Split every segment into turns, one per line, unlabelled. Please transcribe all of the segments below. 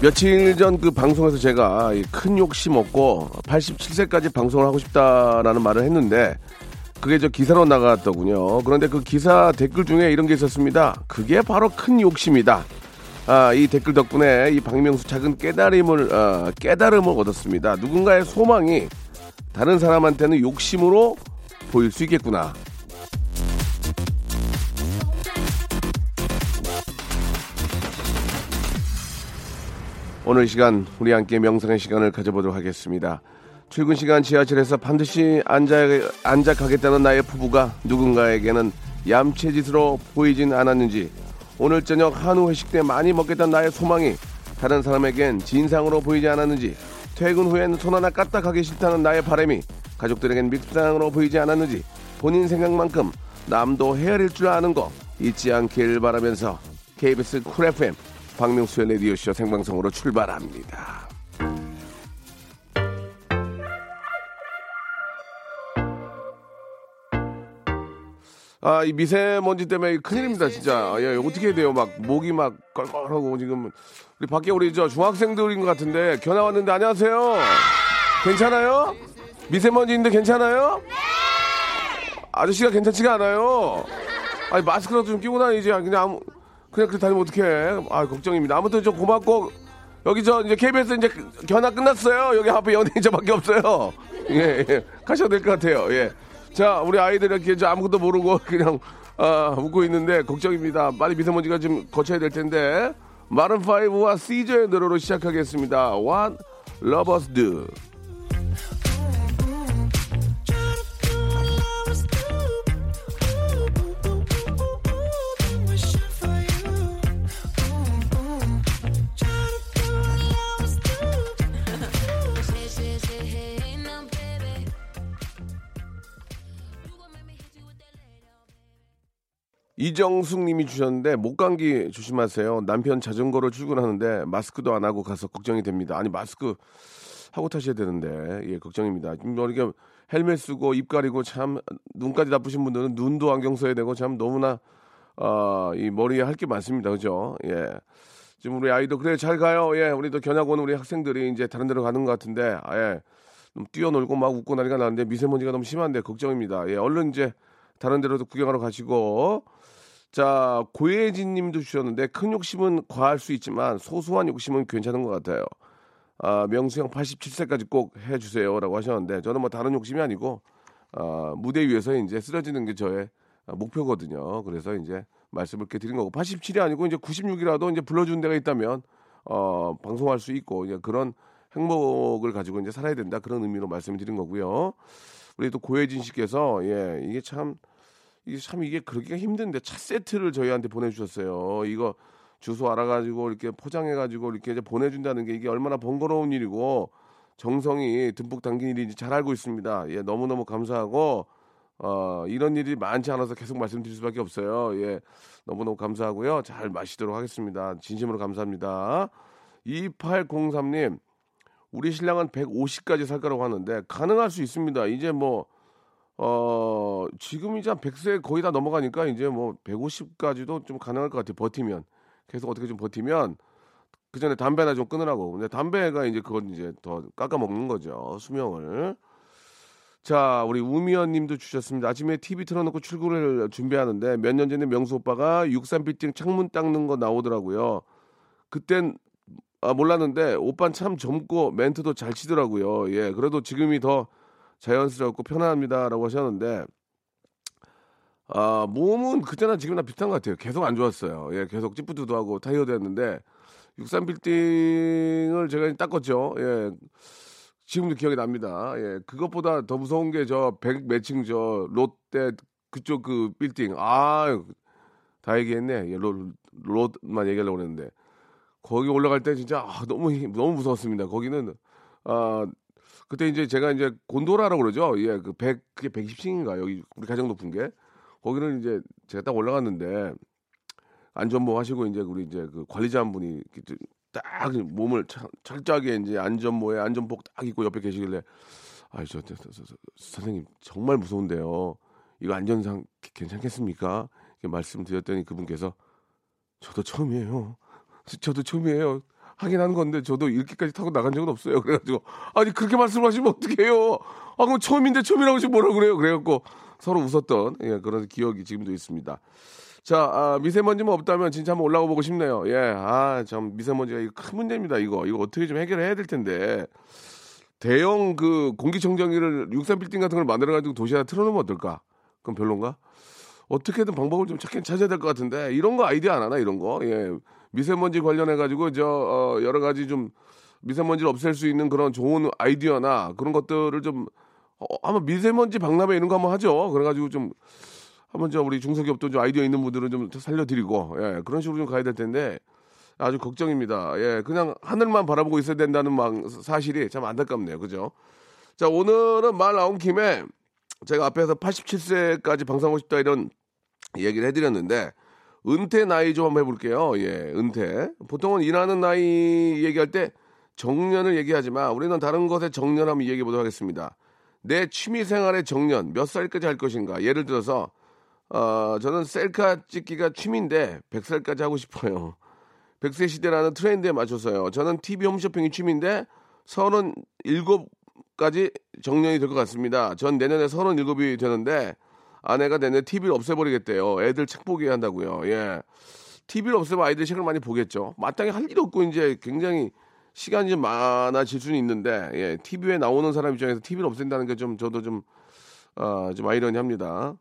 며칠 전 그 방송에서 제가 이큰 욕심 없고 87세까지 방송을 하고 싶다라는 말을 했는데 그게 저 기사로 나갔더군요. 그런데 그 기사 댓글 중에 이런 게 있었습니다. 그게 바로 큰 욕심이다. 아, 이 댓글 덕분에 이 박명수 작은 깨달음을 어, 깨달음을 얻었습니다. 누군가의 소망이 다른 사람한테는 욕심으로 보일 수 있겠구나. 오늘 이 시간 우리 함께 명상의 시간을 가져보도록 하겠습니다. 출근 시간 지하철에서 반드시 앉아, 앉아 가겠다는 나의 부부가 누군가에게는 얌체짓으로 보이진 않았는지 오늘 저녁 한우 회식 때 많이 먹겠다는 나의 소망이 다른 사람에겐 진상으로 보이지 않았는지 퇴근 후엔 손 하나 까딱 하기 싫다는 나의 바람이 가족들에겐 밉상으로 보이지 않았는지 본인 생각만큼 남도 헤아릴 줄 아는 거 잊지 않길 바라면서 KBS 쿨 FM 박명수의 라디오쇼 생방송으로 출발합니다. 아, 이 미세먼지 때문에 큰일입니다, 진짜. 예, 어떻게 해야 돼요? 막, 목이 막 껄껄하고 지금. 우리 밖에 우리 저 중학생들인 것 같은데, 견학 왔는데, 안녕하세요. 괜찮아요? 미세먼지인데 괜찮아요? 아저씨가 괜찮지가 않아요. 아니, 마스크라도 좀 끼고 다니지. 그냥 아무, 그냥 그렇게 다니면 어떡해. 아, 걱정입니다. 아무튼 좀 고맙고, 여기 저 이제 KBS 이제 견학 끝났어요. 여기 앞에 연예인 저밖에 없어요. 예, 예. 가셔도 될것 같아요. 예. 자, 우리 아이들 이렇게 저 아무것도 모르고 그냥 아, 웃고 있는데 걱정입니다. 빨리 미세먼지가 좀 거쳐야 될 텐데. 마른 파이브와 시저의 노래로 시작하겠습니다. What Lovers Do. 이정숙 님이 주셨는데 목감기 조심하세요. 남편 자전거로 출근하는데 마스크도 안 하고 가서 걱정이 됩니다. 아니 마스크 하고 타셔야 되는데 예 걱정입니다. 뭐 이렇게 헬멧 쓰고 입 가리고 참 눈까지 나쁘신 분들은 눈도 안경 써야 되고 참 너무나 어, 이 머리에 할 게 많습니다. 그죠? 예. 지금 우리 아이도 그래 잘 가요. 예. 우리 또 견학 온 우리 학생들이 이제 다른 데로 가는 것 같은데 아 예 좀 뛰어놀고 막 웃고 난리가 나는데 미세먼지가 너무 심한데 걱정입니다. 예. 얼른 이제 다른 데로도 구경하러 가시고 자, 고혜진 님도 주셨는데 큰 욕심은 과할 수 있지만 소소한 욕심은 괜찮은 것 같아요. 아, 명수 형 87세까지 꼭 해주세요. 라고 하셨는데 저는 뭐 다른 욕심이 아니고 아, 무대 위에서 이제 쓰러지는 게 저의 목표거든요. 그래서 이제 말씀을 이렇게 드린 거고 87이 아니고 이제 96이라도 이제 불러준 데가 있다면 어, 방송할 수 있고 이제 그런 행복을 가지고 이제 살아야 된다 그런 의미로 말씀을 드린 거고요. 우리 또 고혜진 씨께서 예, 이게 참 이게 참 이게 그러기가 힘든데 차 세트를 저희한테 보내주셨어요. 이거 주소 알아가지고 이렇게 포장해가지고 이렇게 이제 보내준다는 게 이게 얼마나 번거로운 일이고 정성이 듬뿍 담긴 일인지 잘 알고 있습니다. 예, 너무너무 감사하고 어, 이런 일이 많지 않아서 계속 말씀드릴 수밖에 없어요. 예, 너무너무 감사하고요. 잘 마시도록 하겠습니다. 진심으로 감사합니다. 2803님, 우리 신랑은 150까지 살 거라고 하는데 가능할 수 있습니다. 이제 뭐 어, 지금 이제 한 100세 거의 다 넘어가니까 이제 뭐 150까지도 좀 가능할 것 같아요. 버티면. 계속 어떻게 좀 버티면 그 전에 담배나 좀 끊으라고. 근데 담배가 이제 그건 이제 더 깎아먹는 거죠. 수명을. 자, 우리 우미연 님도 주셨습니다. 아침에 TV 틀어놓고 출근을 준비하는데 몇 년 전에 명수 오빠가 63빌딩 창문 닦는 거 나오더라고요. 그땐 아, 몰랐는데 오빠는 참 젊고 멘트도 잘 치더라고요. 예, 그래도 지금이 더 자연스럽고 편안합니다라고 하셨는데 아 몸은 그때나 지금이나 비슷한 것 같아요. 계속 안 좋았어요. 예, 계속 찌뿌두두하고 타이어드 했는데 63 빌딩을 제가 닦았죠. 예. 지금도 기억이 납니다. 예. 그것보다 더 무서운 게 저 백 몇 층 저 롯데 그쪽 그 빌딩. 아, 다 얘기했네. 예, 롯, 롯만 얘기하려고 그랬는데. 거기 올라갈 때 진짜 아, 너무 너무 무서웠습니다. 거기는 아 그때 이제 제가 이제 곤도라라고 그러죠. 예, 그 100, 그게 120층인가 여기 우리 가장 높은 게 거기는 이제 제가 딱 올라갔는데 안전모 하시고 이제 우리 이제 그 관리자 한 분이 딱 몸을 철저하게 이제 안전모에 안전복 딱 입고 옆에 계시길래 아이 저, 저, 저, 저, 선생님 정말 무서운데요. 이거 안전상 괜찮겠습니까? 이렇게 말씀드렸더니 그분께서 저도 처음이에요. 저도 처음이에요. 하긴 한 건데 저도 이렇게까지 타고 나간 적은 없어요. 그래가지고 아니 그렇게 말씀하시면 어떡해요. 아 그럼 처음인데 처음이라고 지금 뭐라 그래요. 그래갖고 서로 웃었던 예, 그런 기억이 지금도 있습니다. 자 아, 미세먼지만 없다면 진짜 한번 올라가 보고 싶네요. 예, 아 참 미세먼지가 이거 큰 문제입니다. 이거 이거 어떻게 좀 해결해야 될 텐데 대형 그 공기청정기를 63 빌딩 같은 걸 만들어가지고 도시 하나 틀어놓으면 어떨까? 그럼 별론가? 어떻게든 방법을 좀 찾긴 찾아야 될 것 같은데 이런 거 아이디어 안 하나 이런 거? 예. 미세먼지 관련해 가지고 저 어, 여러 가지 좀 미세먼지를 없앨 수 있는 그런 좋은 아이디어나 그런 것들을 좀 어, 한번 미세먼지 박람회 이런 거 한번 하죠. 그래가지고 좀 한번 저 우리 중소기업도 좀 아이디어 있는 분들은 좀 살려드리고 예, 그런 식으로 좀 가야 될 텐데 아주 걱정입니다. 예, 그냥 하늘만 바라보고 있어야 된다는 막 사실이 참 안타깝네요. 그죠? 자, 오늘은 말 나온 김에 제가 앞에서 87세까지 방송하고 싶다 이런 얘기를 해드렸는데 은퇴 나이 좀 한번 해볼게요. 예, 은퇴. 보통은 일하는 나이 얘기할 때 정년을 얘기하지만 우리는 다른 것에 정년 한번 얘기해 보도록 하겠습니다. 내 취미 생활의 정년 몇 살까지 할 것인가? 예를 들어서 어, 저는 셀카 찍기가 취미인데 100살까지 하고 싶어요. 100세 시대라는 트렌드에 맞춰서요. 저는 TV 홈쇼핑이 취미인데 37까지 정년이 될 것 같습니다. 전 내년에 37이 되는데 아내가 내년에 TV를 없애버리겠대요. 애들 책 보게 한다고요. 예. TV를 없애면 아이들 책을 많이 보겠죠. 마땅히 할일 없고 이제 굉장히 시간이 좀 많아질 수는 있는데 예. TV에 나오는 사람 입장에서 TV를 없앤다는 게 좀 저도 좀, 어, 좀 아이러니합니다.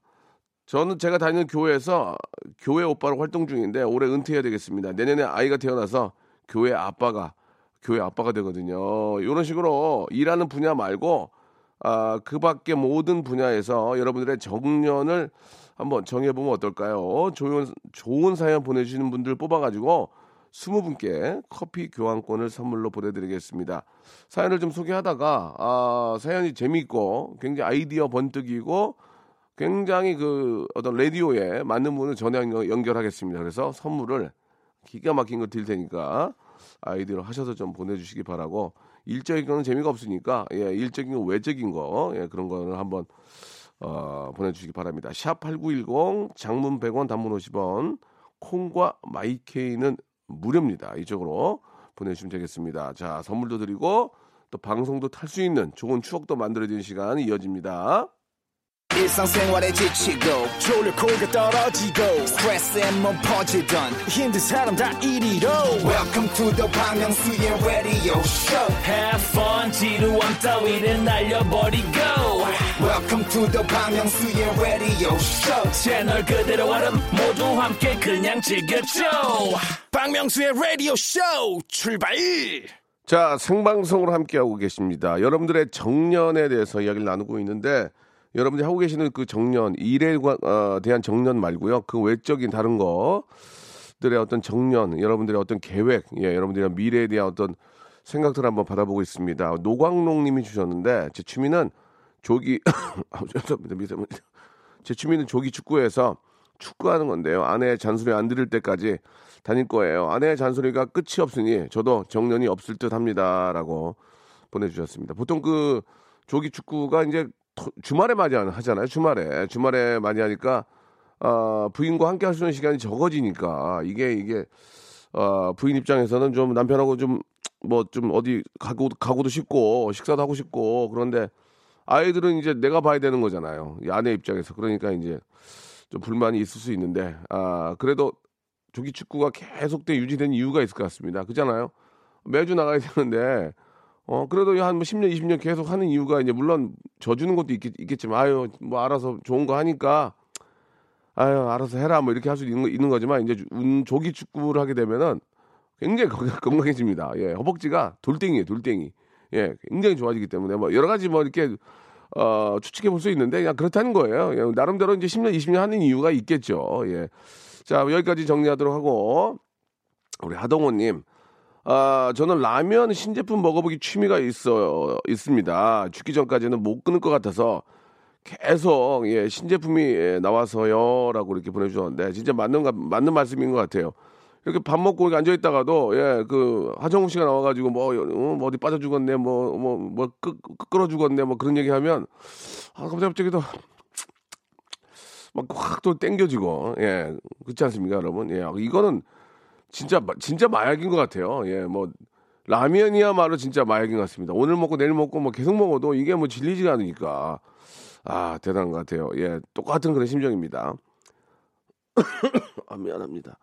저는 제가 다니는 교회에서 교회 오빠로 활동 중인데 올해 은퇴해야 되겠습니다. 내년에 아이가 태어나서 교회 아빠가 교회 아빠가 되거든요. 이런 식으로 일하는 분야 말고 아, 그 밖에 모든 분야에서 여러분들의 정년을 한번 정해보면 어떨까요? 좋은, 좋은 사연 보내주시는 분들 뽑아가지고 20분께 커피 교환권을 선물로 보내드리겠습니다. 사연을 좀 소개하다가, 아, 사연이 재미있고, 굉장히 아이디어 번뜩이고, 굉장히 그 어떤 라디오에 맞는 분을 전화 연결하겠습니다. 그래서 선물을 기가 막힌 거 드릴 테니까 아이디어 하셔서 좀 보내주시기 바라고 일적인 거는 재미가 없으니까 예, 일적인 거 외적인 거 예, 그런 거는 한번 어, 보내주시기 바랍니다. 샵 8910 장문 100원 단문 50원 콩과 마이케이는 무료입니다. 이쪽으로 보내주시면 되겠습니다. 자 선물도 드리고 또 방송도 탈 수 있는 좋은 추억도 만들어지는 시간이 이어집니다. 일상생활에 지치고, 졸려 코가 떨어지고, 스트레스에 몸 퍼지던, 힘든 사람 다 이리로. welcome to the Bang Myung-soo's radio show.
Have fun 지루함 따위를 날려버리고.
Welcome to the Bang Myung-soo's radio show.
채널 그대로 얼음 모두 함께 그냥 즐겨줘.
박명수의 라디오 쇼 출발!
자 생방송으로 함께하고 계십니다. 여러분들의 정년에 대해서 이야기를 나누고 있는데 여러분들이 하고 계시는 그 정년, 일에 어, 대한 정년 말고요. 그 외적인 다른 것들의 어떤 정년, 여러분들의 어떤 계획, 예, 여러분들의 미래에 대한 어떤 생각들을 한번 받아보고 있습니다. 노광록 님이 주셨는데, 제 취미는 조기, 아, 죄송합니다. 미세먼지. 제 취미는 조기 축구에서 축구하는 건데요. 아내의 잔소리 안 들을 때까지 다닐 거예요. 아내의 잔소리가 끝이 없으니 저도 정년이 없을 듯 합니다. 라고 보내 주셨습니다. 보통 그 조기 축구가 이제 주말에 많이 하잖아요. 주말에 주말에 많이 하니까 어, 부인과 함께 할 수 있는 시간이 적어지니까 이게 이게 어, 부인 입장에서는 좀 남편하고 좀 뭐좀 뭐 어디 가고 가고도 싶고 식사도 하고 싶고 그런데 아이들은 이제 내가 봐야 되는 거잖아요. 이 아내 입장에서 그러니까 이제 좀 불만이 있을 수 있는데 아 그래도 조기 축구가 계속돼 유지된 이유가 있을 것 같습니다. 그잖아요. 매주 나가야 되는데 어, 그래도 한 10년, 뭐 20년 계속 하는 이유가 이제 물론 져주는 것도 있겠, 있겠지만, 아유, 뭐 알아서 좋은 거 하니까, 아유, 알아서 해라, 뭐 이렇게 할 수 있는, 있는 거지만, 이제 운, 조기 축구를 하게 되면은 굉장히 건강해집니다. 예, 허벅지가 돌덩이에요, 돌덩이. 예, 굉장히 좋아지기 때문에, 뭐 여러 가지 뭐 이렇게, 어, 추측해 볼 수 있는데, 그냥 그렇다는 거예요. 예, 나름대로 이제 10년, 20년 하는 이유가 있겠죠. 예. 자, 여기까지 정리하도록 하고, 우리 하동호님, 아, 저는 라면 신제품 먹어보기 취미가 있어, 있습니다. 죽기 전까지는 못 끊을 것 같아서 계속, 예, 신제품이 예, 나와서요. 라고 이렇게 보내주셨는데, 진짜 맞는, 가- 맞는 말씀인 것 같아요. 이렇게 밥 먹고 이렇게 앉아 있다가도, 예, 그, 하정우 씨가 나와가지고, 뭐, 어, 뭐 어디 빠져 죽었네, 뭐, 뭐, 뭐, 끄, 끌어 죽었네, 뭐 그런 얘기 하면, 아, 갑자기 갑자기 또, 막확또 땡겨지고, 예, 그렇지 않습니까, 여러분? 예, 이거는 진짜, 마- 진짜 마약인 것 같아요. 예, 뭐, 라면이야말로 진짜 마약인 것 같습니다. 오늘 먹고 내일 먹고 뭐 계속 먹어도 이게 뭐 질리지가 않으니까. 아, 대단한 것 같아요. 예, 똑같은 그런 심정입니다. 아, 미안합니다.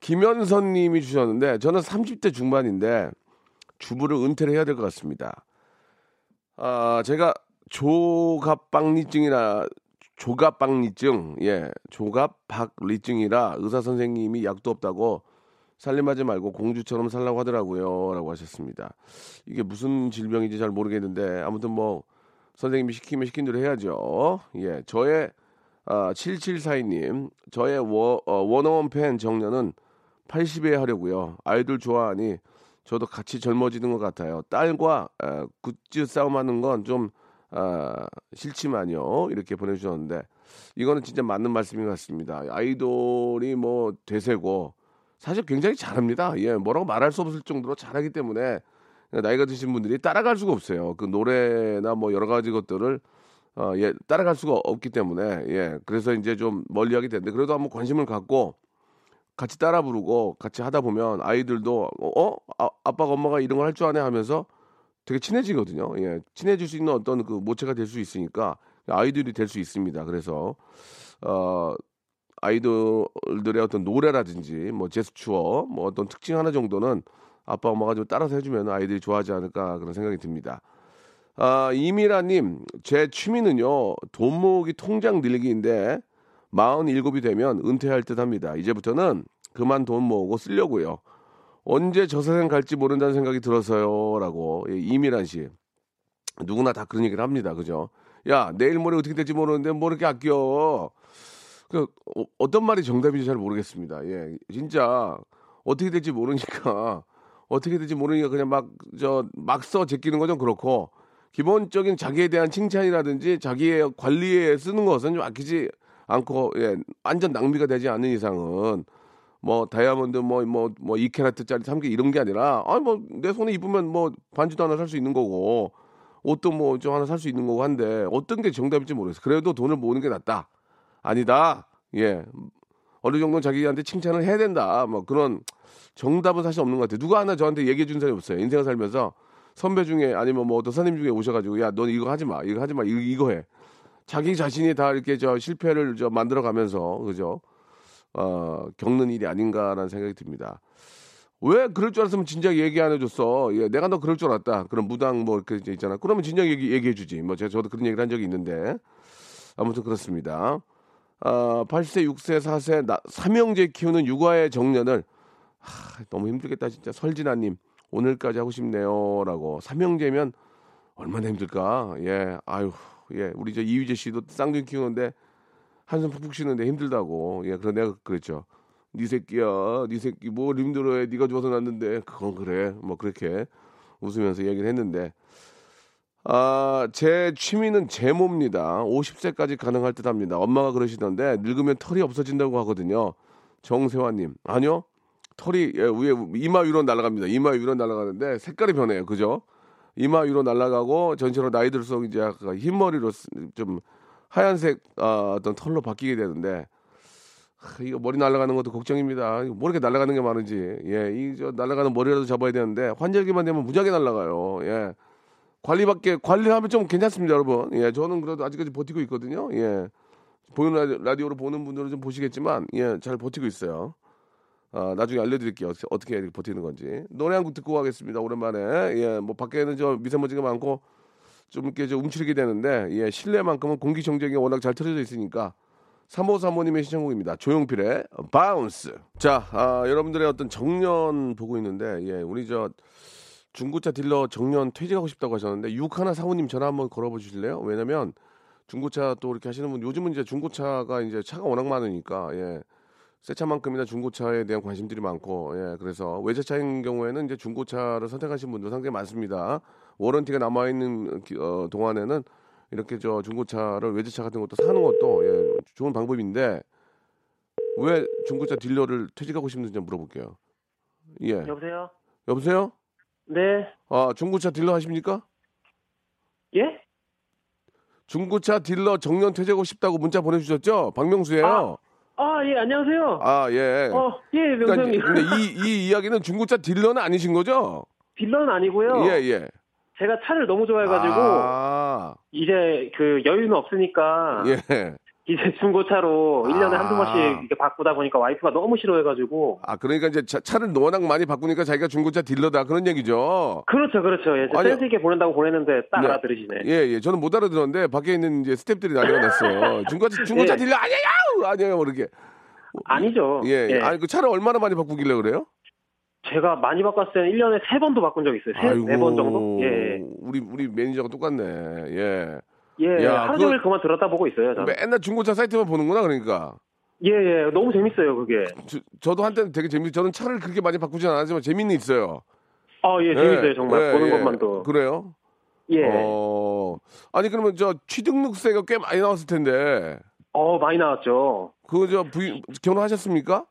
김현선 님이 주셨는데, 저는 30대 중반인데, 주부를 은퇴를 해야 될 것 같습니다. 아, 제가 조갑박리증이나 조갑박리증, 예, 조갑박리증이라 의사 선생님이 약도 없다고 살림하지 말고 공주처럼 살라고 하더라고요. 라고 하셨습니다. 이게 무슨 질병인지 잘 모르겠는데, 아무튼 뭐, 선생님이 시키면 시킨 대로 해야죠. 예, 저의, 아, 7742님, 저의 워, 어, 원어원 팬 정년은 80에 하려고요. 아이들 좋아하니 저도 같이 젊어지는 것 같아요. 딸과 에, 굿즈 싸움하는 건 좀 아, 싫지만요. 이렇게 보내주셨는데 이거는 진짜 맞는 말씀인 것 같습니다. 아이돌이 뭐 대세고 사실 굉장히 잘합니다. 예, 뭐라고 말할 수 없을 정도로 잘하기 때문에 나이가 드신 분들이 따라갈 수가 없어요. 그 노래나 뭐 여러 가지 것들을 어, 예, 따라갈 수가 없기 때문에 예, 그래서 이제 좀 멀리하게 되는데 그래도 한번 관심을 갖고 같이 따라 부르고 같이 하다 보면 아이들도 어 아, 아빠가 엄마가 이런 걸 할 줄 아네 하면서 되게 친해지거든요. 예, 친해질 수 있는 어떤 그 모체가 될 수 있으니까 아이들이 될 수 있습니다. 그래서 어 아이들들의 어떤 노래라든지 뭐 제스처 뭐 어떤 특징 하나 정도는 아빠 엄마가 좀 따라서 해주면 아이들이 좋아하지 않을까 그런 생각이 듭니다. 아 이미라님 제 취미는요 돈 모으기 통장 늘리기인데 47이 되면 은퇴할 듯 합니다. 이제부터는 그만 돈 모으고 쓰려고요. 언제 저 세상 갈지 모른다는 생각이 들어서요. 라고. 예, 이미란 씨. 누구나 다 그런 얘기를 합니다. 그죠? 야, 내일 모레 어떻게 될지 모르는데 뭐 이렇게 아껴. 그, 어, 떤 말이 정답인지 잘 모르겠습니다. 예, 진짜 어떻게 될지 모르니까 어떻게 될지 모르니까 그냥 막, 저, 막써 제끼는 건 좀 그렇고 기본적인 자기에 대한 칭찬이라든지 자기의 관리에 쓰는 것은 좀 아끼지 않고 예, 완전 낭비가 되지 않는 이상은 뭐 다이아몬드 뭐 뭐뭐 2캐럿짜리 3개 이런 게 아니라 아뭐내 손에 입으면 뭐 반지도 하나 살 수 있는 거고 옷도 뭐 좀 하나 살 수 있는 거고 한데 어떤 게 정답일지 모르겠어. 그래도 돈을 모으는 게 낫다. 아니다. 예. 어느 정도는 자기한테 칭찬을 해야 된다. 뭐 그런 정답은 사실 없는 것 같아요. 누가 하나 저한테 얘기해 준 사람이 없어요. 인생을 살면서 선배 중에 아니면 뭐 어떤 선생님 중에 오셔가지고 야, 넌 이거 하지 마. 이거 하지 마. 이거, 이거 해. 자기 자신이 다 이렇게 저 실패를 저 만들어 가면서 그죠? 어, 겪는 일이 아닌가라는 생각이 듭니다. 왜 그럴 줄 알았으면 진작 얘기 안 해줬어. 예, 내가 너 그럴 줄 알았다. 그런 무당 뭐 이렇게 있잖아. 그러면 진작 얘기 얘기해 주지. 뭐 제가 저도 그런 얘기를 한 적이 있는데 아무튼 그렇습니다. 아, 80세, 6세, 4세 나, 삼형제 키우는 육아의 정년을 하, 너무 힘들겠다 진짜 설진아님 오늘까지 하고 싶네요라고 삼형제면 얼마나 힘들까. 예, 아유, 예, 우리 저 이휘재 씨도 쌍둥이 키우는데 한숨 푹푹 쉬는데 힘들다고. 예, 그런 내가 그랬죠. 네 새끼야, 네 새끼 뭘 힘들어해? 네가 좋아서 났는데 그건 그래. 뭐 그렇게 웃으면서 얘기를 했는데 아, 제 취미는 제모입니다. 50세까지 가능할 듯 합니다. 엄마가 그러시던데 늙으면 털이 없어진다고 하거든요. 정세화님, 아니요. 털이 예, 위에 이마 위로 날아갑니다. 이마 위로 날아가는데 색깔이 변해요. 그죠? 이마 위로 날아가고 전체로 나이 들수록 이제 약간 흰머리로 쓰- 좀 하얀색 아, 어떤 털로 바뀌게 되는데 하, 이거 머리 날아가는 것도 걱정입니다. 뭐 이렇게 날아가는 게 많은지. 예, 이 저 날아가는 머리라도 잡아야 되는데 환절기만 되면 무지하게 날아가요. 예. 관리밖에 관리하면 좀 괜찮습니다, 여러분. 예, 저는 그래도 아직까지 버티고 있거든요. 예. 보이는 라디오, 라디오로 보는 분들은 좀 보시겠지만 예, 잘 버티고 있어요. 아, 나중에 알려드릴게요. 어떻게- 이렇게 버티는 건지. 노래 한 곡 듣고 가겠습니다. 오랜만에. 예, 뭐 밖에는 저 미세먼지가 많고 좀 이렇게 좀 움츠리게 되는데 예, 실내만큼은 공기청정기 워낙 잘 틀어져 있으니까 3호 사모님의 신청곡입니다. 조용필의 Bounce. 자, 아, 여러분들의 어떤 정년 보고 있는데 예, 우리 저 중고차 딜러 정년 퇴직하고 싶다고 하셨는데 육하나 사모님 전화 한번 걸어보 주실래요? 왜냐면 중고차 또 이렇게 하시는 분 요즘은 이제 중고차가 이제 차가 워낙 많으니까 예. 새 차만큼이나 중고차에 대한 관심들이 많고, 예, 그래서 외제차인 경우에는 이제 중고차를 선택하신 분도 상당히 많습니다. 워런티가 남아 있는 기- 어, 동안에는 이렇게 저 중고차를 외제차 같은 것도 사는 것도 예, 좋은 방법인데 왜 중고차 딜러를 퇴직하고 싶는지 물어볼게요. 예.
여보세요?
여보세요?
네.
아, 중고차 딜러 하십니까?
예?
중고차 딜러 정년 퇴직하고 싶다고 문자 보내주셨죠? 박명수예요.
아, 예, 안녕하세요.
아, 예.
어, 예,
그러니까
명성님.
이제- 근데 이, 이 이야기는 중고차 딜러는 아니신 거죠?
딜러는 아니고요.
예, 예.
제가 차를 너무 좋아해가지고,
아,
이제 그 여유는 없으니까,
예.
이제 중고차로 1년에
아.
한두 번씩 이렇게 바꾸다 보니까 와이프가 너무 싫어해가지고,
아, 그러니까 이제 차, 차를 워낙 많이 바꾸니까 자기가 중고차 딜러다 그런 얘기죠.
그렇죠, 그렇죠. 예,
아니,
센스 있게 보낸다고 보냈는데 딱
네.
알아들으시네.
예, 예. 저는 못 알아들었는데 밖에 있는 이제 스탭들이 난리가 났어. 중고차, 중고차
예.
딜러 아니에요! 아니에요, 뭐 이렇게.
아니죠.
예, 예. 아니, 그 차를 얼마나 많이 바꾸길래 그래요?
제가 많이 바꿨을 때는 1년에 3번도 바꾼 적 있어요. 세, 네번 정도? 예,
우리, 우리 매니저가 똑같네. 예.
예. 예,
야,
하루 종일 그것만 들여다보고 있어요, 저는.
맨날 중고차 사이트만 보는구나, 그러니까.
예, 예. 너무 재밌어요, 그게.
저, 도 한때는 되게 재밌, 저는 차를 그렇게 많이 바꾸진 않았지만 재미는 있어요.
아, 예, 재밌어요, 정말.
예,
보는
예.
것만도.
그래요?
예.
어, 아니, 그러면 저 취등록세가 꽤 많이 나왔을 텐데,
어, 많이 나왔죠.
그거 저 부인, 결혼하셨습니까?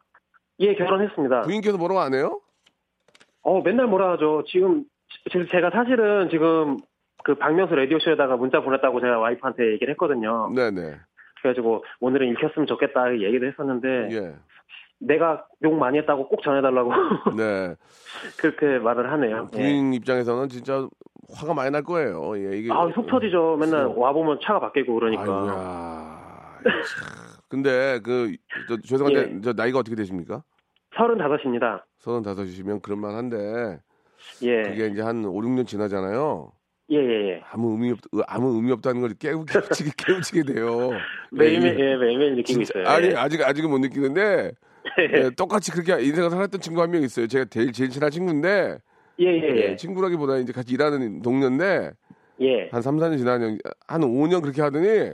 예, 결혼했습니다.
부인께서 뭐라고 안 해요?
어, 맨날 뭐라 하죠. 지금, 지- 제가 사실은 지금 그 박명수 라디오쇼에다가 문자 보냈다고 제가 와이프한테 얘기를 했거든요.
네네.
그래가지고 오늘은 읽혔으면 좋겠다 얘기를 했었는데
예.
내가 욕 많이 했다고 꼭 전해달라고
네.
그렇게 말을 하네요. 예.
부인 입장에서는 진짜 화가 많이 날 거예요. 예, 이게.
아, 속 터지죠. 맨날
그래서-
와보면 차가 바뀌고 그러니까.
아이고야. 참. 근데 그, 저, 죄송한데,
예.
저 나이가 어떻게 되십니까?
35입니다.
서른다섯이시면 그럴만한데,
예.
그게 이제 한 5, 6년 지나잖아요.
예, 예, 예.
아무 의미 없, 아무 의미 없다는 걸 깨우, 깨우치게, 깨우치게 돼요.
매일매일,
예,
예, 매일매일 느끼고
진짜,
있어요.
아니,
예.
아직, 아직은 못 느끼는데, 예, 똑같이 그렇게 인생을 살았던 친구 한 명 있어요. 제가 제일, 제일 친한 친구인데,
예, 예,
예,
예.
친구라기보다 이제 같이 일하는 동료인데,
예.
한 3, 4년 지나면, 한 5년 그렇게 하더니,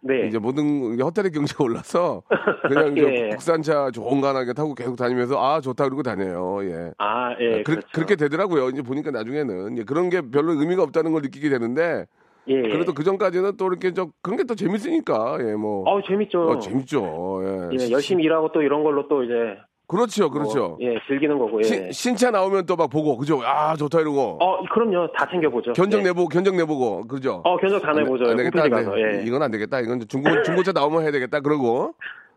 네.
이제 모든 게 헛다리 경제가 올라서, 그냥 저
예.
국산차 좋은 거 하나 타고 계속 다니면서, 아, 좋다 그러고 다녀요. 예.
아, 예.
그,
그렇죠.
렇게 되더라고요. 이제 보니까 나중에는. 예, 그런 게 별로 의미가 없다는 걸 느끼게 되는데,
예, 예.
그래도 그 전까지는 또 이렇게 저 그런 게 또 재밌으니까 예 뭐.
어, 재밌죠.
어, 재밌죠. 예.
예, 열심히 일하고 또 이런 걸로 또 이제
그렇죠,
뭐,
그렇죠.
예, 즐기는 거고. 예.
신, 신차 나오면 또 막 보고 그죠. 아 좋다 이러고.
어, 그럼요. 다 챙겨보죠.
견적
예.
내보고 견적 내보고 그죠.
어, 견적 다 내보죠.
안 되겠다. 안
가서.
돼.
예.
이건 안 되겠다. 이건 중고 중고차 나오면 해야 되겠다. 그러고.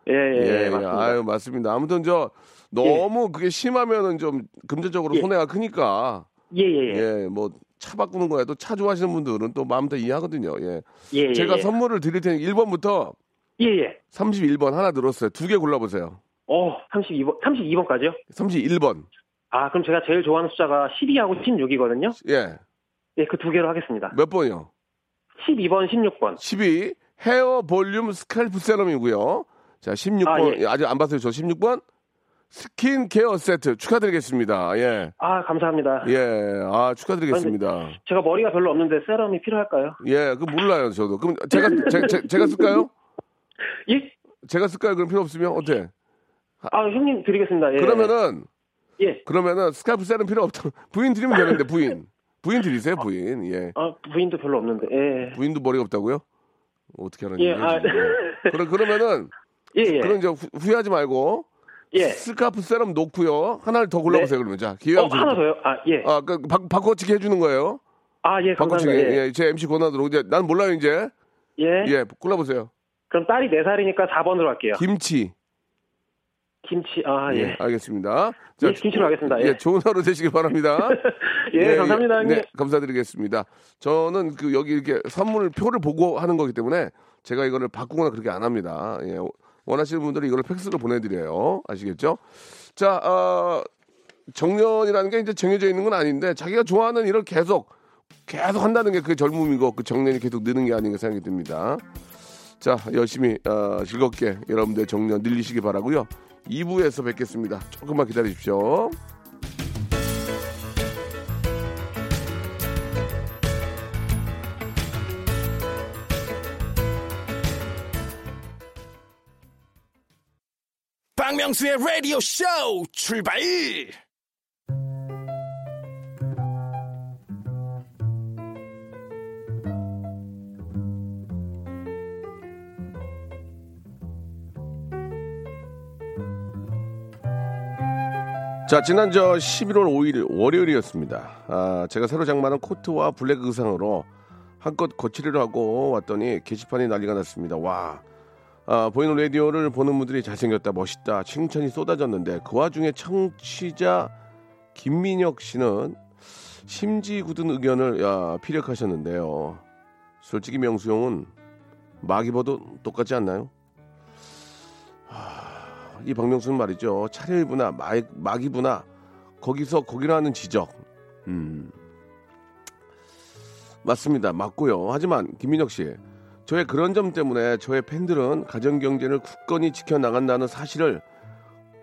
예, 예, 예, 맞습니다.
아유 맞습니다. 아무튼 저 너무 그게 심하면은 좀 금전적으로
예.
손해가 크니까.
예, 예, 예.
예, 뭐 차 바꾸는 거야. 또 차 좋아하시는 분들은 또 마음 다 이해하거든요. 예.
예, 예,
제가
예.
선물을 드릴 테니 1번부터
예, 예.
31번 하나 들었어요. 두 개 골라보세요.
어, 32번, 32번까지요?
31번.
아, 그럼 제가 제일 좋아하는 숫자가 12하고 16이거든요?
예.
예, 그 두 개로 하겠습니다.
몇 번이요?
12번, 16번.
12. 헤어 볼륨 scalp 세럼이고요. 자, 16번.
아, 예.
아직 안 봤어요. 저 16번. 스킨 케어 세트 축하드리겠습니다. 예.
아, 감사합니다.
예. 아, 축하드리겠습니다.
제가 머리가 별로 없는데 세럼이 필요할까요?
예. 그 몰라요, 저도. 그럼 제가 제, 제, 제가 쓸까요?
예?
제가 쓸까요? 그럼 필요 없으면 어때?
아, 형님 드리겠습니다. 예.
그러면은
예.
그러면은 scalp serum 필요 없다. 부인 드리면 되는데 부인. 부인 드리세요, 부인. 예.
아, 부인도 별로 없는데. 예.
부인도 머리가 없다고요? 어떻게 하는
예? 아?
예. 그럼 그러면은
예, 예.
그런 이제 후- 후회하지 말고
예.
scalp serum 놓고요. 하나를 더 골라보세요. 그러면 자 기회
어, 하나. 더요? 아, 예.
아, 그 바, 바꿔치기 해주는 거예요.
아, 예,
바꿔치기.
예.
예, 제 MC 권한으로 이제 난 몰라요 이제.
예.
예, 골라보세요.
그럼 딸이 4살이니까 4번으로 할게요.
김치.
김치, 아, 예.
알겠습니다.
예, 김치로 하겠습니다. 예.
좋은 하루 되시길 바랍니다.
예, 감사합니다, 형님.
네, 감사드리겠습니다. 저는 그 여기 이렇게 선물 표를 보고 하는 거기 때문에 제가 이거를 바꾸거나 그렇게 안 합니다. 예, 원하시는 분들은 이걸 팩스로 보내드려요. 아시겠죠? 자, 어, 정년이라는 게 이제 정해져 있는 건 아닌데 자기가 좋아하는 일을 계속 계속 한다는 게그 젊음이고 그 정년이 계속 느는 게 아닌가 생각이 듭니다. 자, 열심히 어, 즐겁게 여러분들 정년 늘리시기 바라고요. 2부에서 뵙겠습니다. 조금만 기다리십시오.
박명수의 라디오 쇼 출발!
자, 지난 저 11월 5일 월요일이었습니다. 아, 제가 새로 장만한 코트와 블랙 의상으로 한껏 하고 왔더니 게시판이 난리가 났습니다. 와, 아, 보이는 라디오를 보는 분들이 잘생겼다, 멋있다, 칭찬이 쏟아졌는데 그 와중에 청취자 김민혁 씨는 심지 굳은 의견을 야, 피력하셨는데요. 솔직히 명수형은 마기보도 똑같지 않나요? 이 박명수는 말이죠. 차려입으나 마기부나 거기서 거기라는 지적. 음. 맞습니다. 맞고요. 하지만 김민혁 씨, 저의 그런 점 때문에 저의 팬들은 가정 경제를 굳건히 지켜 나간다는 사실을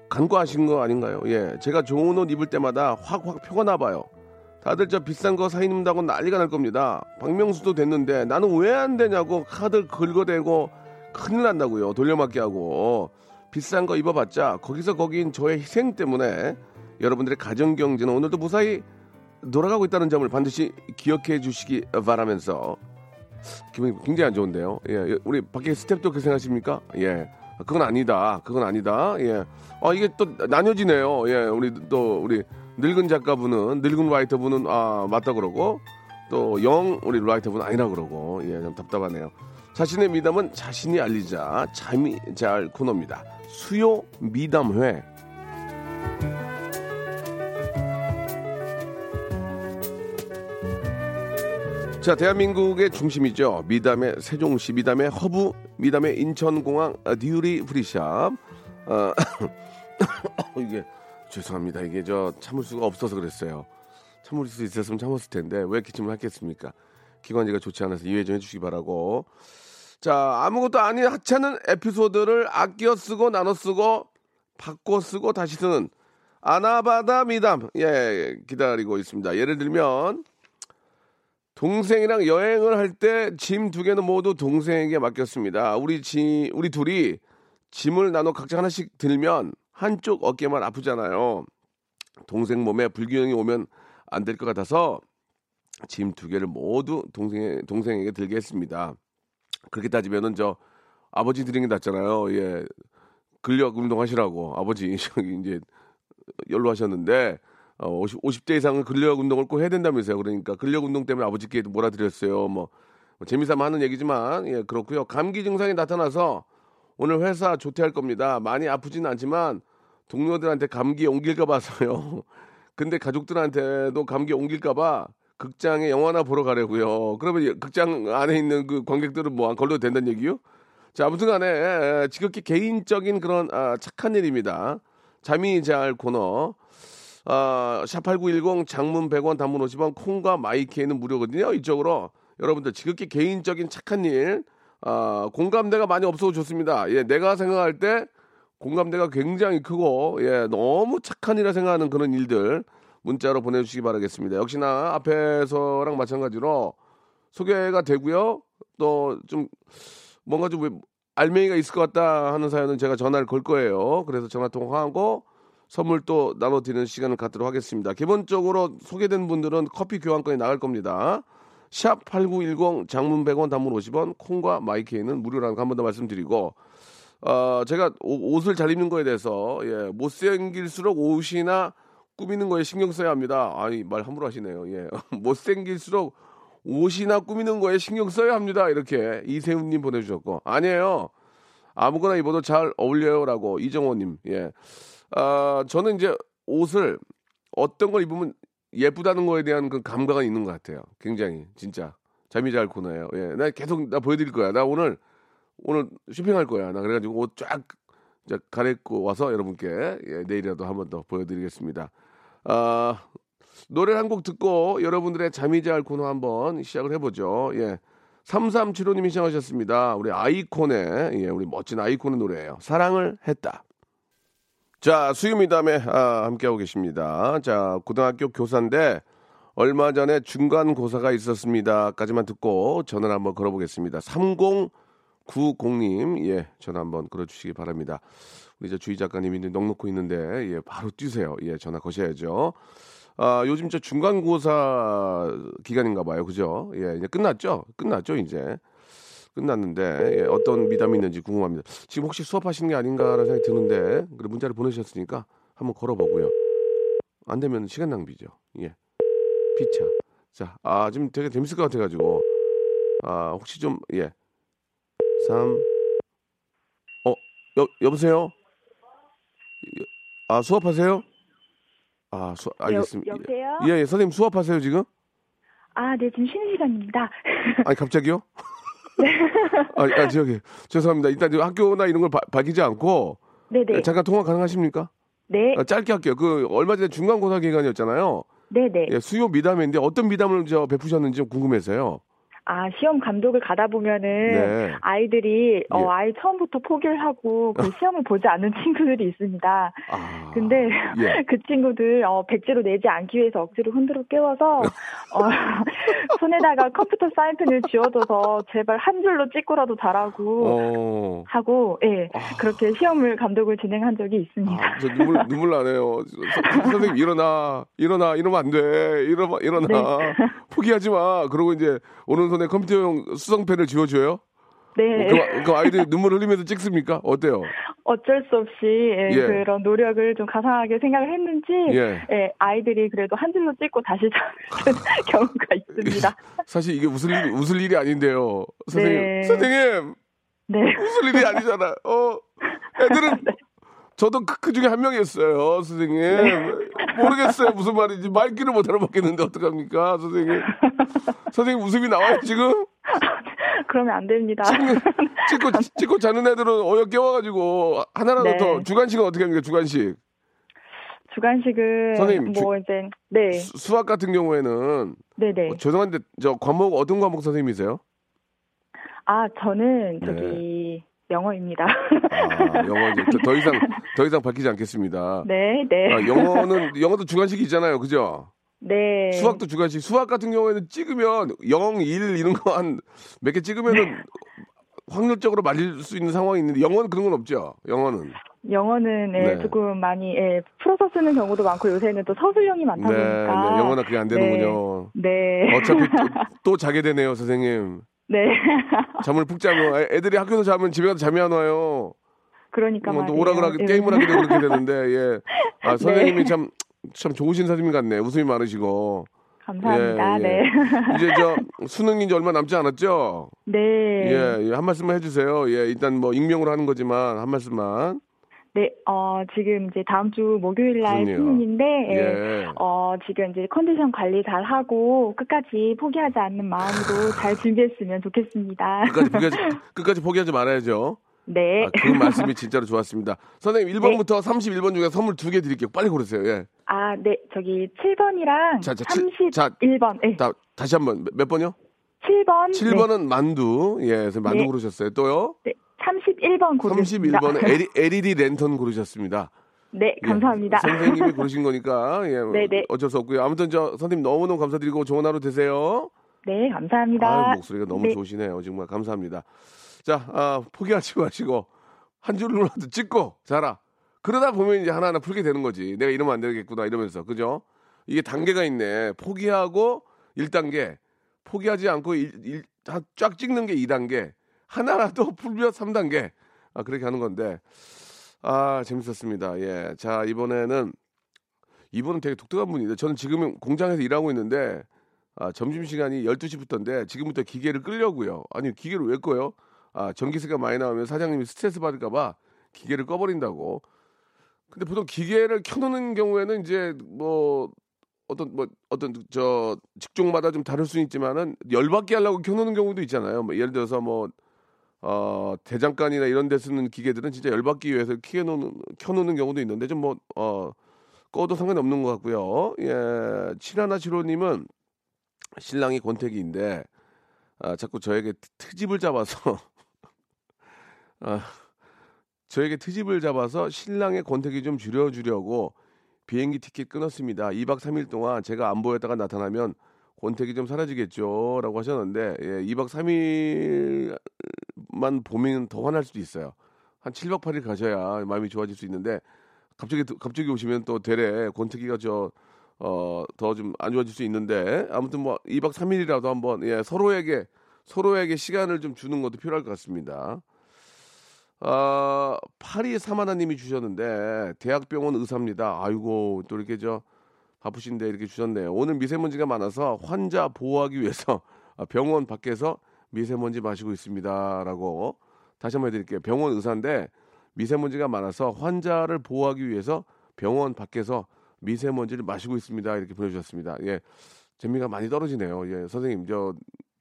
간과하신 거 아닌가요? 예, 제가 좋은 옷 입을 때마다 확확 표가 나봐요. 다들 저 비싼 거 사 입는다고 난리가 날 겁니다. 박명수도 됐는데 나는 왜 안 되냐고 카드 긁어대고 큰일 난다고요. 돌려막기 하고. 비싼 거 입어봤자 거기서 거긴 저의 희생 때문에 여러분들의 가정 경제는 오늘도 무사히 돌아가고 있다는 점을 반드시 기억해 주시기 바라면서 기분이 굉장히 안 좋은데요. 예, 우리 밖에 스탭도 그렇게 생각하십니까? 예, 그건 아니다. 그건 아니다. 예, 아 이게 또 나뉘어지네요. 예, 우리 또 우리 늙은 작가분은 늙은 라이터분은 아 맞다 그러고 또 영 우리 라이터분은 아니라 그러고 예, 좀 답답하네요. 자신의 미담은 자신이 알리자 잠이 잘 코너입니다. 수요 미담회. 자, 대한민국의 중심이죠. 미담의 세종시, 미담의 허브, 미담의 인천공항 duty free shop. 어, 이게 죄송합니다. 이게 저 참을 수가 없어서 그랬어요. 참을 수 있었으면 참았을 텐데 왜 기침을 했겠습니까? 기관지가 좋지 않아서 이해 좀 해주시기 바라고. 자, 아무것도 아닌 하찮은 에피소드를 아껴 쓰고 나눠 쓰고 바꿔 쓰고 다시 쓰는 아나바다 미담. 예, 기다리고 있습니다. 예를 들면 동생이랑 여행을 할 때 짐 두 개는 모두 동생에게 맡겼습니다. 우리 지 우리 둘이 짐을 나눠 각자 하나씩 들면 한쪽 어깨만 아프잖아요. 동생 몸에 불균형이 오면 안 될 것 같아서 짐 두 개를 모두 동생 동생에게 들게 했습니다. 그렇게 따지면은 저 아버지 드린 게 낫잖아요. 예. 근력 운동 하시라고 아버지 이제 연로하셨는데 어, 50, 50대 이상은 근력 운동을 꼭 해야 된다면서요. 그러니까 근력 운동 때문에 아버지께 몰아드렸어요. 뭐, 뭐 재미삼아 하는 얘기지만 예 그렇고요. 감기 증상이 나타나서 오늘 회사 조퇴할 겁니다. 많이 아프지는 않지만 동료들한테 감기 옮길까 봐서요. 근데 가족들한테도 감기 옮길까 봐 극장에 영화나 보러 가려고요. 그러면 극장 안에 있는 그 관객들은 뭐 안 걸려도 된다는 얘기요? 자, 아무튼 간에 지극히 개인적인 그런 아, 착한 일입니다. 잠이 잘 코너. 아, 샵8910 장문 100원 단문 50원 콩과 마이키에는 무료거든요. 이쪽으로 여러분들 지극히 개인적인 착한 일 아, 공감대가 많이 없어도 좋습니다. 예, 내가 생각할 때 공감대가 굉장히 크고 예, 너무 착한 일이라 생각하는 그런 일들 문자로 보내주시기 바라겠습니다. 역시나 앞에서랑 마찬가지로 소개가 되고요. 또 좀 뭔가 좀 알맹이가 있을 것 같다 하는 사연은 제가 전화를 걸 거예요. 그래서 전화 통화하고 선물 또 나눠드리는 시간을 갖도록 하겠습니다. 기본적으로 소개된 분들은 커피 교환권이 나갈 겁니다. 샵 8910 장문 100원 단문 50원 콩과 마이케이는 무료라는 거 한 번 더 말씀드리고 어, 제가 옷을 잘 입는 거에 대해서 예, 못생길수록 옷이나 꾸미는 거에 신경 써야 합니다. 아니 말 함부로 하시네요. 예. 못생길수록 옷이나 꾸미는 거에 신경 써야 합니다. 이렇게 이세훈님 보내주셨고 아니에요. 아무거나 입어도 잘 어울려요라고 이정호님. 예. 아 저는 이제 옷을 어떤 걸 입으면 예쁘다는 거에 대한 그 감각은 있는 것 같아요. 굉장히 진짜 잠이 잘 코너예요. 예. 나 계속 나 보여드릴 거야. 나 오늘 오늘 쇼핑할 거야. 나 그래가지고 옷 쫙 갈아입고 와서 여러분께 예, 내일이라도 한번 더 보여드리겠습니다. 아, 노래 한 곡 듣고 여러분들의 잠이 잘 코너 한번 시작을 해보죠. 예. 3375님이 시작하셨습니다. 우리 아이콘의, 예, 우리 멋진 아이콘의 노래예요. 사랑을 했다. 자, 수유미담에 아, 함께하고 계십니다. 자, 고등학교 교사인데 얼마 전에 중간고사가 있었습니다. 까지만 듣고 전화를 한번 걸어보겠습니다. 구공님, 예, 전화 한번 걸어주시기 바랍니다. 우리 저 주희 작가님이 넉넉고 있는데, 예, 바로 뛰세요. 예, 전화 거셔야죠. 아, 요즘 저 중간고사 기간인가 봐요. 그죠? 예, 이제 끝났죠? 끝났죠, 이제. 끝났는데, 예, 어떤 미담이 있는지 궁금합니다. 지금 혹시 수업하시는 게 아닌가라는 생각이 드는데, 그래, 문자를 보내셨으니까 한번 걸어보고요. 안 되면 시간 낭비죠. 예. 피차. 자, 아, 지금 되게 재밌을 것 같아가지고. 아, 혹시 좀, 예. 3. 어, 여, 여보세요? 아, 수업하세요? 아, 수, 알겠습니다.
여, 여보세요?
예, 예, 선생님 수업하세요, 지금?
아, 네, 지금 쉬는 시간입니다.
아니, 갑자기요? 아, 아, 저기, 죄송합니다. 일단 저 학교나 이런 걸 바- 밝히지 않고.
네네.
잠깐 통화 가능하십니까?
네,
아, 짧게 할게요. 그, 얼마 전에 중간고사 기간이었잖아요.
네네.
예, 수요 미담인데 어떤 미담을 저 베푸셨는지 좀 궁금해서요.
아, 시험 감독을 가다 보면은
네.
아이들이,
예.
어, 아예 처음부터 포기를 하고 그 시험을 보지 않는 친구들이 있습니다.
아.
근데
예.
그 친구들, 어, 백지로 내지 않기 위해서 억지로 흔들어 깨워서, 어, 손에다가 컴퓨터 사인펜을 쥐어줘서 제발 한 줄로 찍고라도 잘하고
어.
하고, 예, 그렇게 시험을 감독을 진행한 적이 있습니다.
아, 저 눈물 눈물 나네요. 서- 선생님 일어나 일어나 이러면 안 돼. 일어나 일어나
네.
포기하지 마. 그러고 이제 오른 손에 컴퓨터용 수성펜을 쥐어줘요.
네.
그, 그 아이들이 눈물 흘리면서 찍습니까? 어때요?
어쩔 수 없이 예,
예.
그런 노력을 좀 가상하게 생각을 했는지
예.
예, 아이들이 그래도 한 줄로 찍고 다시 잡는 경우가 있습니다.
사실 이게 웃을 일 웃을 일이 아닌데요. 선생님
네.
선생님
네.
웃을 일이 아니잖아. 어 애들은 저도 그, 그 중에 한 명이었어요, 선생님. 모르겠어요, 무슨 말인지. 말귀를 못 알아먹겠는데, 어떡합니까, 선생님? 선생님 웃음이 나와요, 지금?
그러면 안 됩니다.
찍고, 찍고 자는 애들은 어여 깨워가지고, 하나라도
네.
더, 주간식은 어떻게 합니까, 주간식?
주간식은
선생님,
뭐 이제 네,
수, 수학 같은 경우에는,
네, 네.
어, 죄송한데, 저 과목, 어떤 과목 선생님이세요?
아 저는
네.
저기 영어입니다.
아, 영어 이제 더, 더 이상, 더 이상 밝히지 않겠습니다.
네, 네.
아, 영어는, 영어도 주간식이 있잖아요, 그죠?
네.
수학도 주간식. 수학 같은 경우에는 찍으면 0, 1 이런 거 한 몇 개 찍으면은 확률적으로 말릴 수 있는 상황이 있는데 영어는 그런 건 없죠. 영어는.
영어는 예,
네.
조금 많이 예, 풀어서 쓰는 경우도 많고 요새는 또 서술형이 많다
네,
보니까
네, 영어는 그게 안 되는군요.
네.
어차피 또, 또 자게 되네요, 선생님.
네.
잠을 푹 자면 애- 애들이 학교에서 자면 집에 가서 잠이 안 와요.
그러니까
뭐 또. 오락을 하게
예.
게임을 하게 되고 그렇게 되는데 예. 아, 선생님이
네.
참참 좋으신 선생님 같네. 웃음이 많으시고.
감사합니다.
예, 예.
네.
이제 저 수능 이제 얼마 남지 않았죠?
네.
예, 예, 한 말씀만 해주세요. 예, 일단 뭐 익명으로 하는 거지만 한 말씀만.
네, 어, 지금 이제 다음 주 목요일 날. 수능인데, 예.
예.
어, 지금 이제 컨디션 관리 잘 하고, 끝까지 포기하지 않는 마음으로 잘 준비했으면 좋겠습니다.
끝까지 포기하지, 끝까지 포기하지 말아야죠.
네.
아, 그 말씀이 진짜로 좋았습니다. 선생님 1번부터 31번 중에 선물 두 개 드릴게요. 빨리 고르세요. 예.
아, 네, 저기 7번이랑
자, 자, 칠- 자,
31번, 네.
다, 다시 한 번. 몇, 몇 번이요?
7번.
7번은 만두. 예, 만두
네.
고르셨어요. 또요?
네, 31번 고르겠습니다.
31번은 LED 랜턴 고르셨습니다.
네,
예,
감사합니다.
선생님이 고르신 거니까 예,
네네.
어쩔 수 없고요. 아무튼 저 선생님 너무너무 감사드리고 좋은 하루 되세요.
네, 감사합니다.
아, 목소리가 너무
네.
좋으시네요. 정말 감사합니다. 자, 아, 포기하지 마시고 한 줄로라도 찍고 자라. 그러다 보면 이제 하나하나 풀게 되는 거지. 내가 이러면 안 되겠구나 이러면서 그죠? 이게 단계가 있네. 포기하고 1단계, 포기하지 않고 일, 일, 다- 쫙 찍는 게 2단계, 하나라도 풀면 3단계. 아, 그렇게 하는 건데. 아, 재밌었습니다. 예. 자, 이번에는 이분은 되게 독특한 분인데 저는 지금 공장에서 일하고 있는데 아, 점심시간이 12시부터인데 지금부터 기계를 끌려고요. 아니 기계를 왜 꺼요? 아, 전기세가 많이 나오면 사장님이 스트레스 받을까 봐 기계를 꺼버린다고. 근데 보통 기계를 켜놓는 경우에는 이제 뭐 어떤 뭐 어떤 저 직종마다 좀 다를 수 있지만은 열받게 하려고 켜놓는 경우도 있잖아요. 뭐 예를 들어서 뭐 어, 대장간이나 이런 데 쓰는 기계들은 진짜 열받기 위해서 켜놓는, 켜놓는 경우도 있는데 좀 뭐, 어, 꺼도 상관이 없는 것 같고요. 예, 칠하나 칠호님은 신랑이 권태기인데, 아, 자꾸 저에게 트- 트집을 잡아서, 아, 저에게 트집을 잡아서 신랑의 권태기 좀 줄여주려고 비행기 티켓 끊었습니다. 2박 3일 동안 제가 안 보였다가 나타나면 권태기 좀 사라지겠죠. 라고 하셨는데, 예, 2박 3일 정도만 보면 더 화날 수도 있어요. 한 7박 8일 가셔야 마음이 좋아질 수 있는데 갑자기 갑자기 오시면 또 대래 권태기가 저 어, 더 좀 안 좋아질 수 있는데 아무튼 뭐 2박 3일이라도 한번 예, 서로에게 서로에게 시간을 좀 주는 것도 필요할 것 같습니다. 아, 파리 사마나님이 주셨는데 대학병원 의사입니다. 아이고 또 이렇게 저 바쁘신데 이렇게 주셨네요. 오늘 미세먼지가 많아서 환자 보호하기 위해서 아, 병원 밖에서 미세먼지 마시고 있습니다라고 다시 한번 해드릴게요. 병원 의사인데 미세먼지가 많아서 환자를 보호하기 위해서 병원 밖에서 미세먼지를 마시고 있습니다. 이렇게 보내주셨습니다. 예, 재미가 많이 떨어지네요. 예, 선생님 저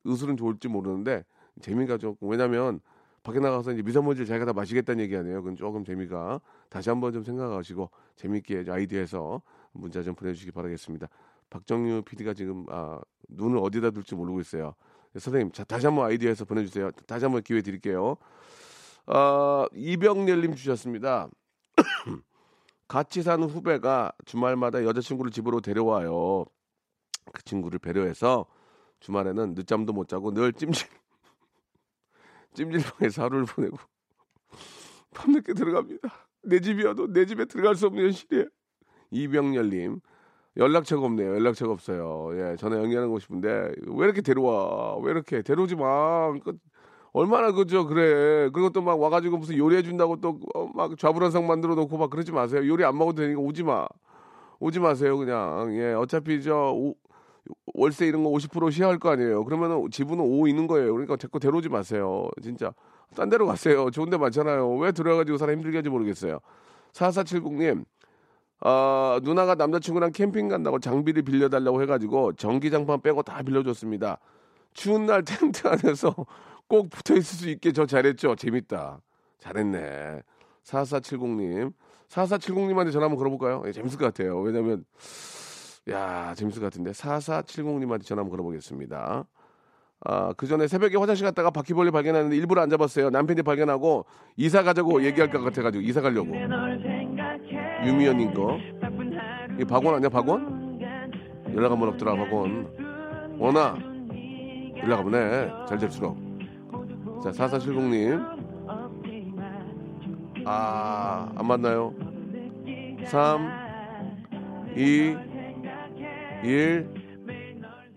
의술은 좋을지 모르는데 재미가 조금 왜냐하면 밖에 나가서 이제 미세먼지를 자기가 다 마시겠다는 얘기 아니에요. 그건 조금 재미가 다시 한번 좀 생각하시고 재밌게 아이디어에서 문자 좀 보내주시기 바라겠습니다. 박정유 PD가 지금 아, 눈을 어디다 둘지 모르고 있어요. 선생님, 자, 다시 한번 아이디어에서 보내주세요. 다시 한번 기회 드릴게요. 아, 이병렬님 주셨습니다. 같이 사는 후배가 주말마다 여자친구를 집으로 데려와요. 그 친구를 배려해서 주말에는 늦잠도 못 자고 늘 찜질 찜질방에서 하루를 보내고 밤늦게 들어갑니다. 내 집이어도 내 집에 들어갈 수 없는 현실이에요. 이병렬님 연락처가 없네요. 연락처가 없어요. 예, 전화 연결하고 싶은데 왜 이렇게 데려와? 왜 이렇게 데려오지 마? 그, 얼마나 그죠 그래. 그리고 또 막 와가지고 무슨 요리해 준다고 또 막 좌불안상 만들어 놓고 막 그러지 마세요. 요리 안 먹어도 되니까 오지 마. 오지 마세요 그냥. 예, 어차피 저 오, 월세 이런 거 50% 시야할 거 아니에요. 그러면은 지분은 5 있는 거예요. 그러니까 자꾸 데려오지 마세요. 진짜 딴 데로 가세요. 좋은 데 많잖아요. 왜 들어가지고 사람 힘들게 하지 모르겠어요. 4470님 어, 누나가 남자친구랑 캠핑 간다고 장비를 빌려달라고 해가지고 전기장판 빼고 다 빌려줬습니다. 추운 날 텐트 안에서 꼭 붙어 있을 수 있게 저 잘했죠. 재밌다. 잘했네. 4470님. 4470님한테 전화 한번 걸어볼까요? 예, 재밌을 것 같아요. 왜냐면, 야 재밌을 것 같은데. 4470님한테 전화 한번 걸어보겠습니다. 아, 그 전에 새벽에 화장실 갔다가 바퀴벌레 발견하는데 일부러 안 잡았어요. 남편이 발견하고 이사 가자고 얘기할 것 같아가지고 이사 가려고. 유미연님 거. 이 박원 아니야, 박원? 연락 한번 없더라, 박원. 원아. 연락 한번 해. 잘 될수록. 자, 4470님. 아, 안 맞나요? 3, 2, 1.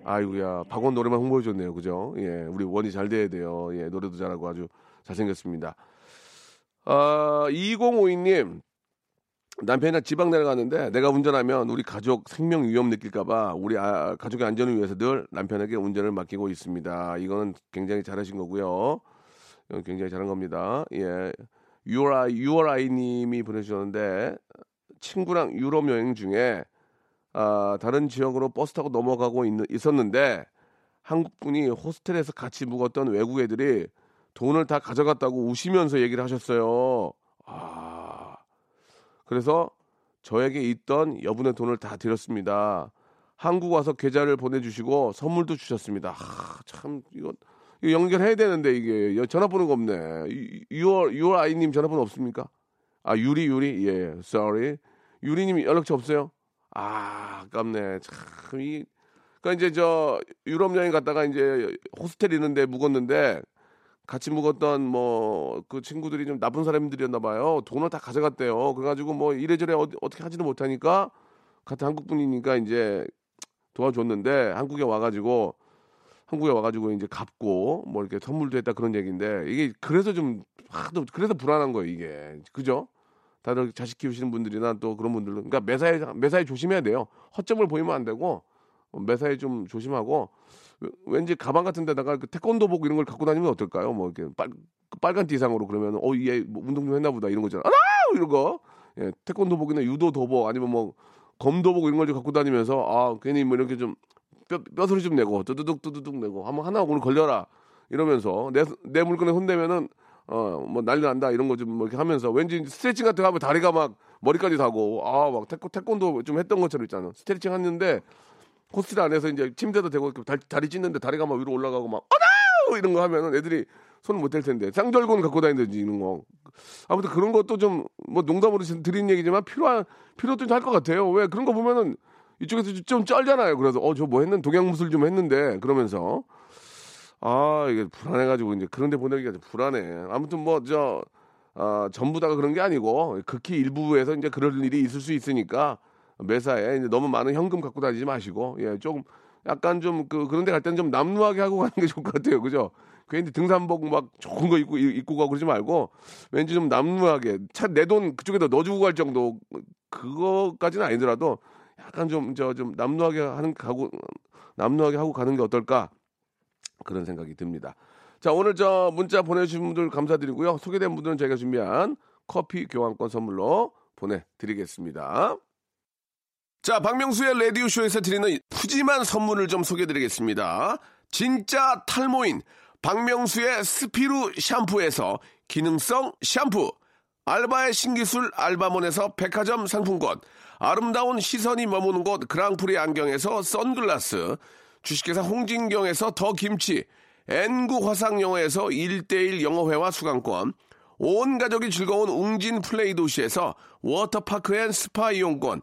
아이고야, 박원 노래만 홍보해줬네요. 그죠? 예, 우리 원이 잘 돼야 돼요. 예, 노래도 잘하고 아주 잘생겼습니다. 아, 2052님. 남편이랑 지방 내려가는데 내가 운전하면 우리 가족 생명 위험 느낄까봐 우리 아, 가족의 안전을 위해서 늘 남편에게 운전을 맡기고 있습니다. 이거는 굉장히 잘하신 거고요. 이건 굉장히 잘한 겁니다. 예. 유어라이, 유어라이님이 보내주셨는데 친구랑 유럽 여행 중에 아, 다른 지역으로 버스 타고 넘어가고 있, 있었는데 한국분이 호스텔에서 같이 묵었던 외국 애들이 돈을 다 가져갔다고 우시면서 얘기를 하셨어요. 아, 그래서 저에게 있던 여분의 돈을 다 드렸습니다. 한국 와서 계좌를 보내주시고 선물도 주셨습니다. 아, 참 이거, 이거 연결해야 되는데 이게 전화번호가 없네. 6월 6월 아이님 전화번호 없습니까? 아 유리 유리 예, sorry. 유리님 연락처 없어요? 아 아깝네. 참이 그러니까 이제 저 유럽 여행 갔다가 이제 호스텔 있는데 묵었는데 같이 묵었던 뭐 그 친구들이 좀 나쁜 사람들이었나 봐요. 돈을 다 가져갔대요. 그래가지고 뭐 이래저래 어, 어떻게 하지는 못하니까 같은 한국 분이니까 이제 도와줬는데 한국에 와가지고 한국에 와가지고 이제 갚고 뭐 이렇게 선물도 했다 그런 얘기인데 이게 그래서 좀 하도 그래서 불안한 거예요 이게 그죠? 다들 자식 키우시는 분들이나 또 그런 분들은 그러니까 매사에 매사에 조심해야 돼요. 허점을 보이면 안 되고 매사에 좀 조심하고 왠지 가방 같은 데다가 그 태권도복 이런 걸 갖고 다니면 어떨까요? 뭐 이렇게 빨, 빨간 띠상으로 그러면 어 얘 뭐 운동 좀 했나 보다 이런 거잖아. 아 이런 거. 예, 태권도복이나 유도 도복 아니면 뭐 검도복 이런 걸 좀 갖고 다니면서 아 괜히 뭐 이렇게 좀 뼈, 뼈소리 좀 내고 두두둑 두두둑 내고 한번 하나 오늘 걸려라 이러면서 내 내 물건에 손대면은 어 뭐 난리 난다 이런 거 좀 뭐 이렇게 하면서 왠지 스트레칭 같은 거 하면 다리가 막 머리까지 닿고 아 막 태권 태권도 좀 했던 것처럼 있잖아 스트레칭 했는데 호스텔 안에서 이제 침대도 대고 다리, 다리 찢는데 다리가 막 위로 올라가고 막 어나 이런 거 하면은 애들이 손을 못댈 텐데. 쌍절곤 갖고 이런 거 아무튼 그런 것도 좀 뭐 농담으로 드린 얘기지만 필요한 필요도 할것 같아요. 왜 그런 거 보면은 이쪽에서 좀 쩔잖아요. 그래서 어 저 뭐 했는 동양무술 좀 했는데 그러면서. 아, 이게 불안해가지고 이제 그런데 보내기가 좀 불안해. 아무튼 뭐, 저, 아, 전부 다가 그런 게 아니고 극히 일부에서 이제 그럴 일이 있을 수 있으니까 매사에 너무 많은 현금 갖고 다니지 마시고, 예, 조금 약간 좀 그, 그런 데 갈 때는 좀 남루하게 하고 가는 게 좋을 것 같아요. 그죠? 괜히 등산복 막 좋은 거 입고, 입고 가고 그러지 말고 왠지 좀 남루하게 차 내 돈 그쪽에다 넣어주고 갈 정도 그거까지는 아니더라도 약간 좀, 저, 좀 남루하게 하는, 가고, 남루하게 하고 가는 게 어떨까? 그런 생각이 듭니다. 자, 오늘 저 문자 보내주신 분들 감사드리고요. 소개된 분들은 저희가 준비한 커피 교환권 선물로 보내드리겠습니다. 자, 박명수의 라디오쇼에서 드리는 푸짐한 선물을 좀 소개해드리겠습니다. 진짜 탈모인 박명수의 스피루 샴푸에서 기능성 샴푸, 알바의 신기술 알바몬에서 백화점 상품권, 아름다운 시선이 머무는 곳 그랑프리 안경에서 선글라스, 주식회사 홍진경에서 더 김치, N구 화상영어에서 1대1 영어회화 수강권, 온 가족이 즐거운 웅진 플레이 도시에서 워터파크 and 스파 이용권,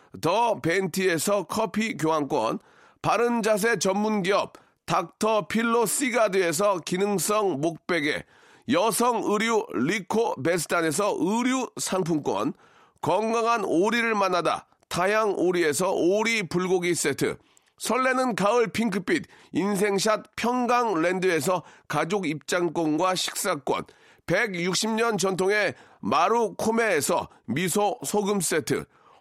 더 벤티에서 커피 교환권, 바른 자세 전문 기업 닥터 필로 시가드에서 기능성 목베개, 여성 의류 리코 베스탄에서 의류 상품권, 건강한 오리를 만나다 타양 오리에서 오리 불고기 세트, 설레는 가을 핑크빛 인생샷 평강랜드에서 가족 입장권과 식사권, 160년 전통의 마루 코메에서 미소 소금 세트,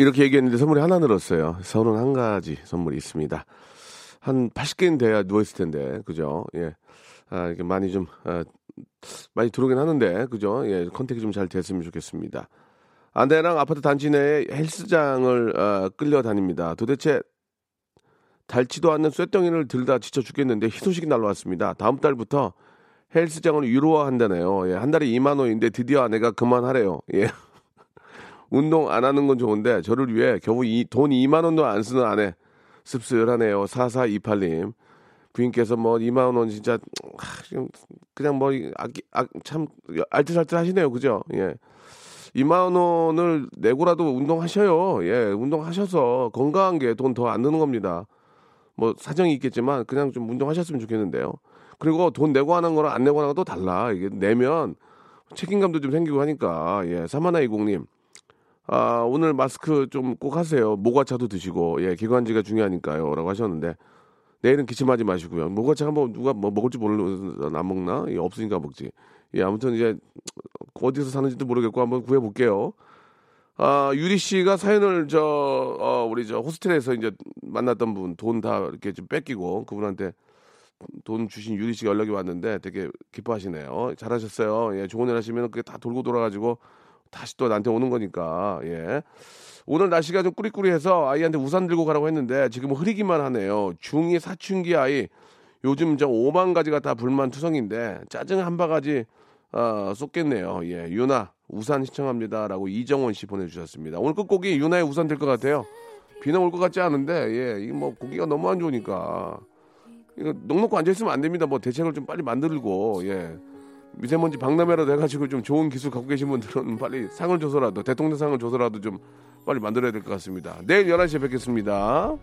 이렇게 얘기했는데 선물이 하나 늘었어요. 서른 한 가지 선물이 있습니다. 한 80개는 돼야 누워있을 텐데, 그죠? 예. 아, 이렇게 많이 좀, 아, 많이 들어오긴 하는데, 그죠? 예, 컨택이 좀 잘 됐으면 좋겠습니다. 아내랑 아파트 단지 내에 헬스장을 어, 끌려 다닙니다. 도대체 닳지도 않는 쇳덩이를 들다 지쳐 죽겠는데 희소식이 날라왔습니다. 다음 달부터 헬스장을 유로화한다네요. 예, 한 달에 2만 원인데 드디어 아내가 그만하래요. 예. 운동 안 하는 건 좋은데 저를 위해 겨우 이, 돈 2만 원도 안 쓰는 아내 씁쓸하네요. 4428님. 부인께서 뭐 2만 원 진짜 그냥 뭐 아기 아, 참 알뜰살뜰 하시네요. 그죠? 예. 2만 원을 내고라도 운동하셔요. 예. 운동하셔서 건강한 게 돈 더 안 드는 겁니다. 뭐 사정이 있겠지만 그냥 좀 운동하셨으면 좋겠는데요. 그리고 돈 내고 하는 거랑 안 내고 하는 거또 달라. 이게 내면 책임감도 좀 생기고 하니까. 예. 사마나 이공님. 아, 오늘 마스크 좀 꼭 하세요. 모과차도 드시고, 예, 기관지가 중요하니까요. 라고 하셨는데, 내일은 기침하지 마시고요. 모과차 한번 누가 뭐 먹을지 모르는 안 먹나? 예, 없으니까 먹지. 예, 아무튼 이제 어디서 사는지도 모르겠고 한번 구해볼게요. 아, 유리 씨가 사연을 저, 어, 우리 저 호스텔에서 이제 만났던 분 돈 다 이렇게 좀 뺏기고 그분한테 돈 주신 유리 씨가 연락이 왔는데 되게 기뻐하시네요. 잘하셨어요. 예, 좋은 일 하시면 그게 다 돌고 돌아가지고 다시 또 나한테 오는 거니까, 예. 오늘 날씨가 좀 꾸리꾸리해서 아이한테 우산 들고 가라고 했는데 지금 흐리기만 하네요. 중2 사춘기 아이 요즘 저 5만 가지가 다 불만투성인데 짜증 한 바가지 어, 쏟겠네요. 예, 유나 우산 시청합니다라고 이정원 씨 보내주셨습니다. 오늘 끝곡이 유나의 우산 될 것 같아요. 비는 올것 같지 않은데 예, 이게 뭐 고기가 너무 안 좋으니까 이거 넉넉고 앉아 있으면 안 됩니다. 뭐 대책을 좀 빨리 만들고 예. 미세먼지 박람회라도 해가지고 좀 좋은 기술 갖고 계신 분들은 빨리 상을 줘서라도 대통령 상을 줘서라도 좀 빨리 만들어야 될 것 같습니다. 내일 11시에 뵙겠습니다.